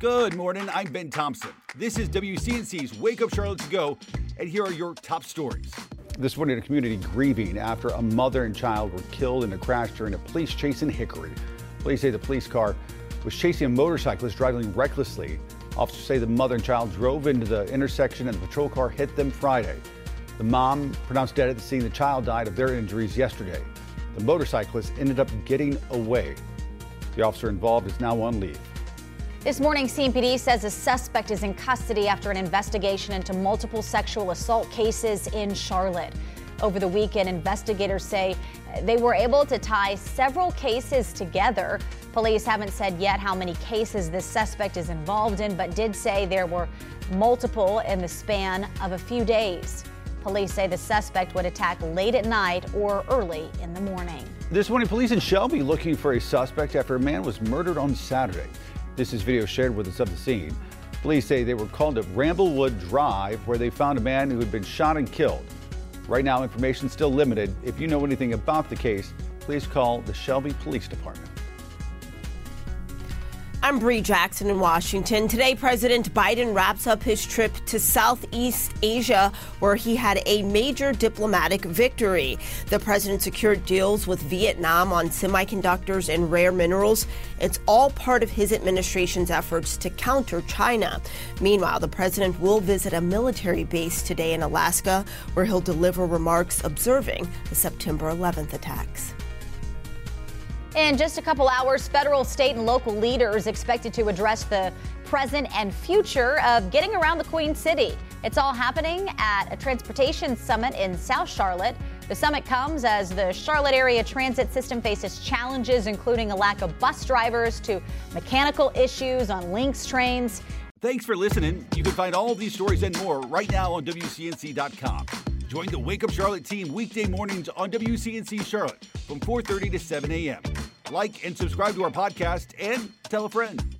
Good morning. I'm Ben Thompson. This is WCNC's Wake Up Charlotte to Go, and here are your top stories. This morning, a community grieving after a mother and child were killed in a crash during a police chase in Hickory. Police say the police car was chasing a motorcyclist driving recklessly. Officers say the mother and child drove into the intersection and the patrol car hit them Friday. The mom pronounced dead at the scene. The child died of their injuries yesterday. The motorcyclist ended up getting away. The officer involved is now on leave. This morning, CMPD says a suspect is in custody after an investigation into multiple sexual assault cases in Charlotte. Over the weekend, investigators say they were able to tie several cases together. Police haven't said yet how many cases this suspect is involved in, but did say there were multiple in the span of a few days. Police say the suspect would attack late at night or early in the morning. This morning, police in Shelby looking for a suspect after a man was murdered on Saturday. This is video shared with us of the scene. Police say they were called to Ramblewood Drive where they found a man who had been shot and killed. Right now, information is still limited. If you know anything about the case, please call the Shelby Police Department. I'm Bree Jackson in Washington. Today, President Biden wraps up his trip to Southeast Asia, where he had a major diplomatic victory. The president secured deals with Vietnam on semiconductors and rare minerals. It's all part of his administration's efforts to counter China. Meanwhile, the president will visit a military base today in Alaska, where he'll deliver remarks observing the September 11th attacks. In just a couple hours, federal, state, and local leaders expected to address the present and future of getting around the Queen City. It's all happening at a transportation summit in South Charlotte. The summit comes as the Charlotte area transit system faces challenges, including a lack of bus drivers to mechanical issues on LYNX trains. Thanks for listening. You can find all these stories and more right now on WCNC.com. Join the Wake Up Charlotte team weekday mornings on WCNC Charlotte from 4:30 to 7 a.m. Like and subscribe to our podcast and tell a friend.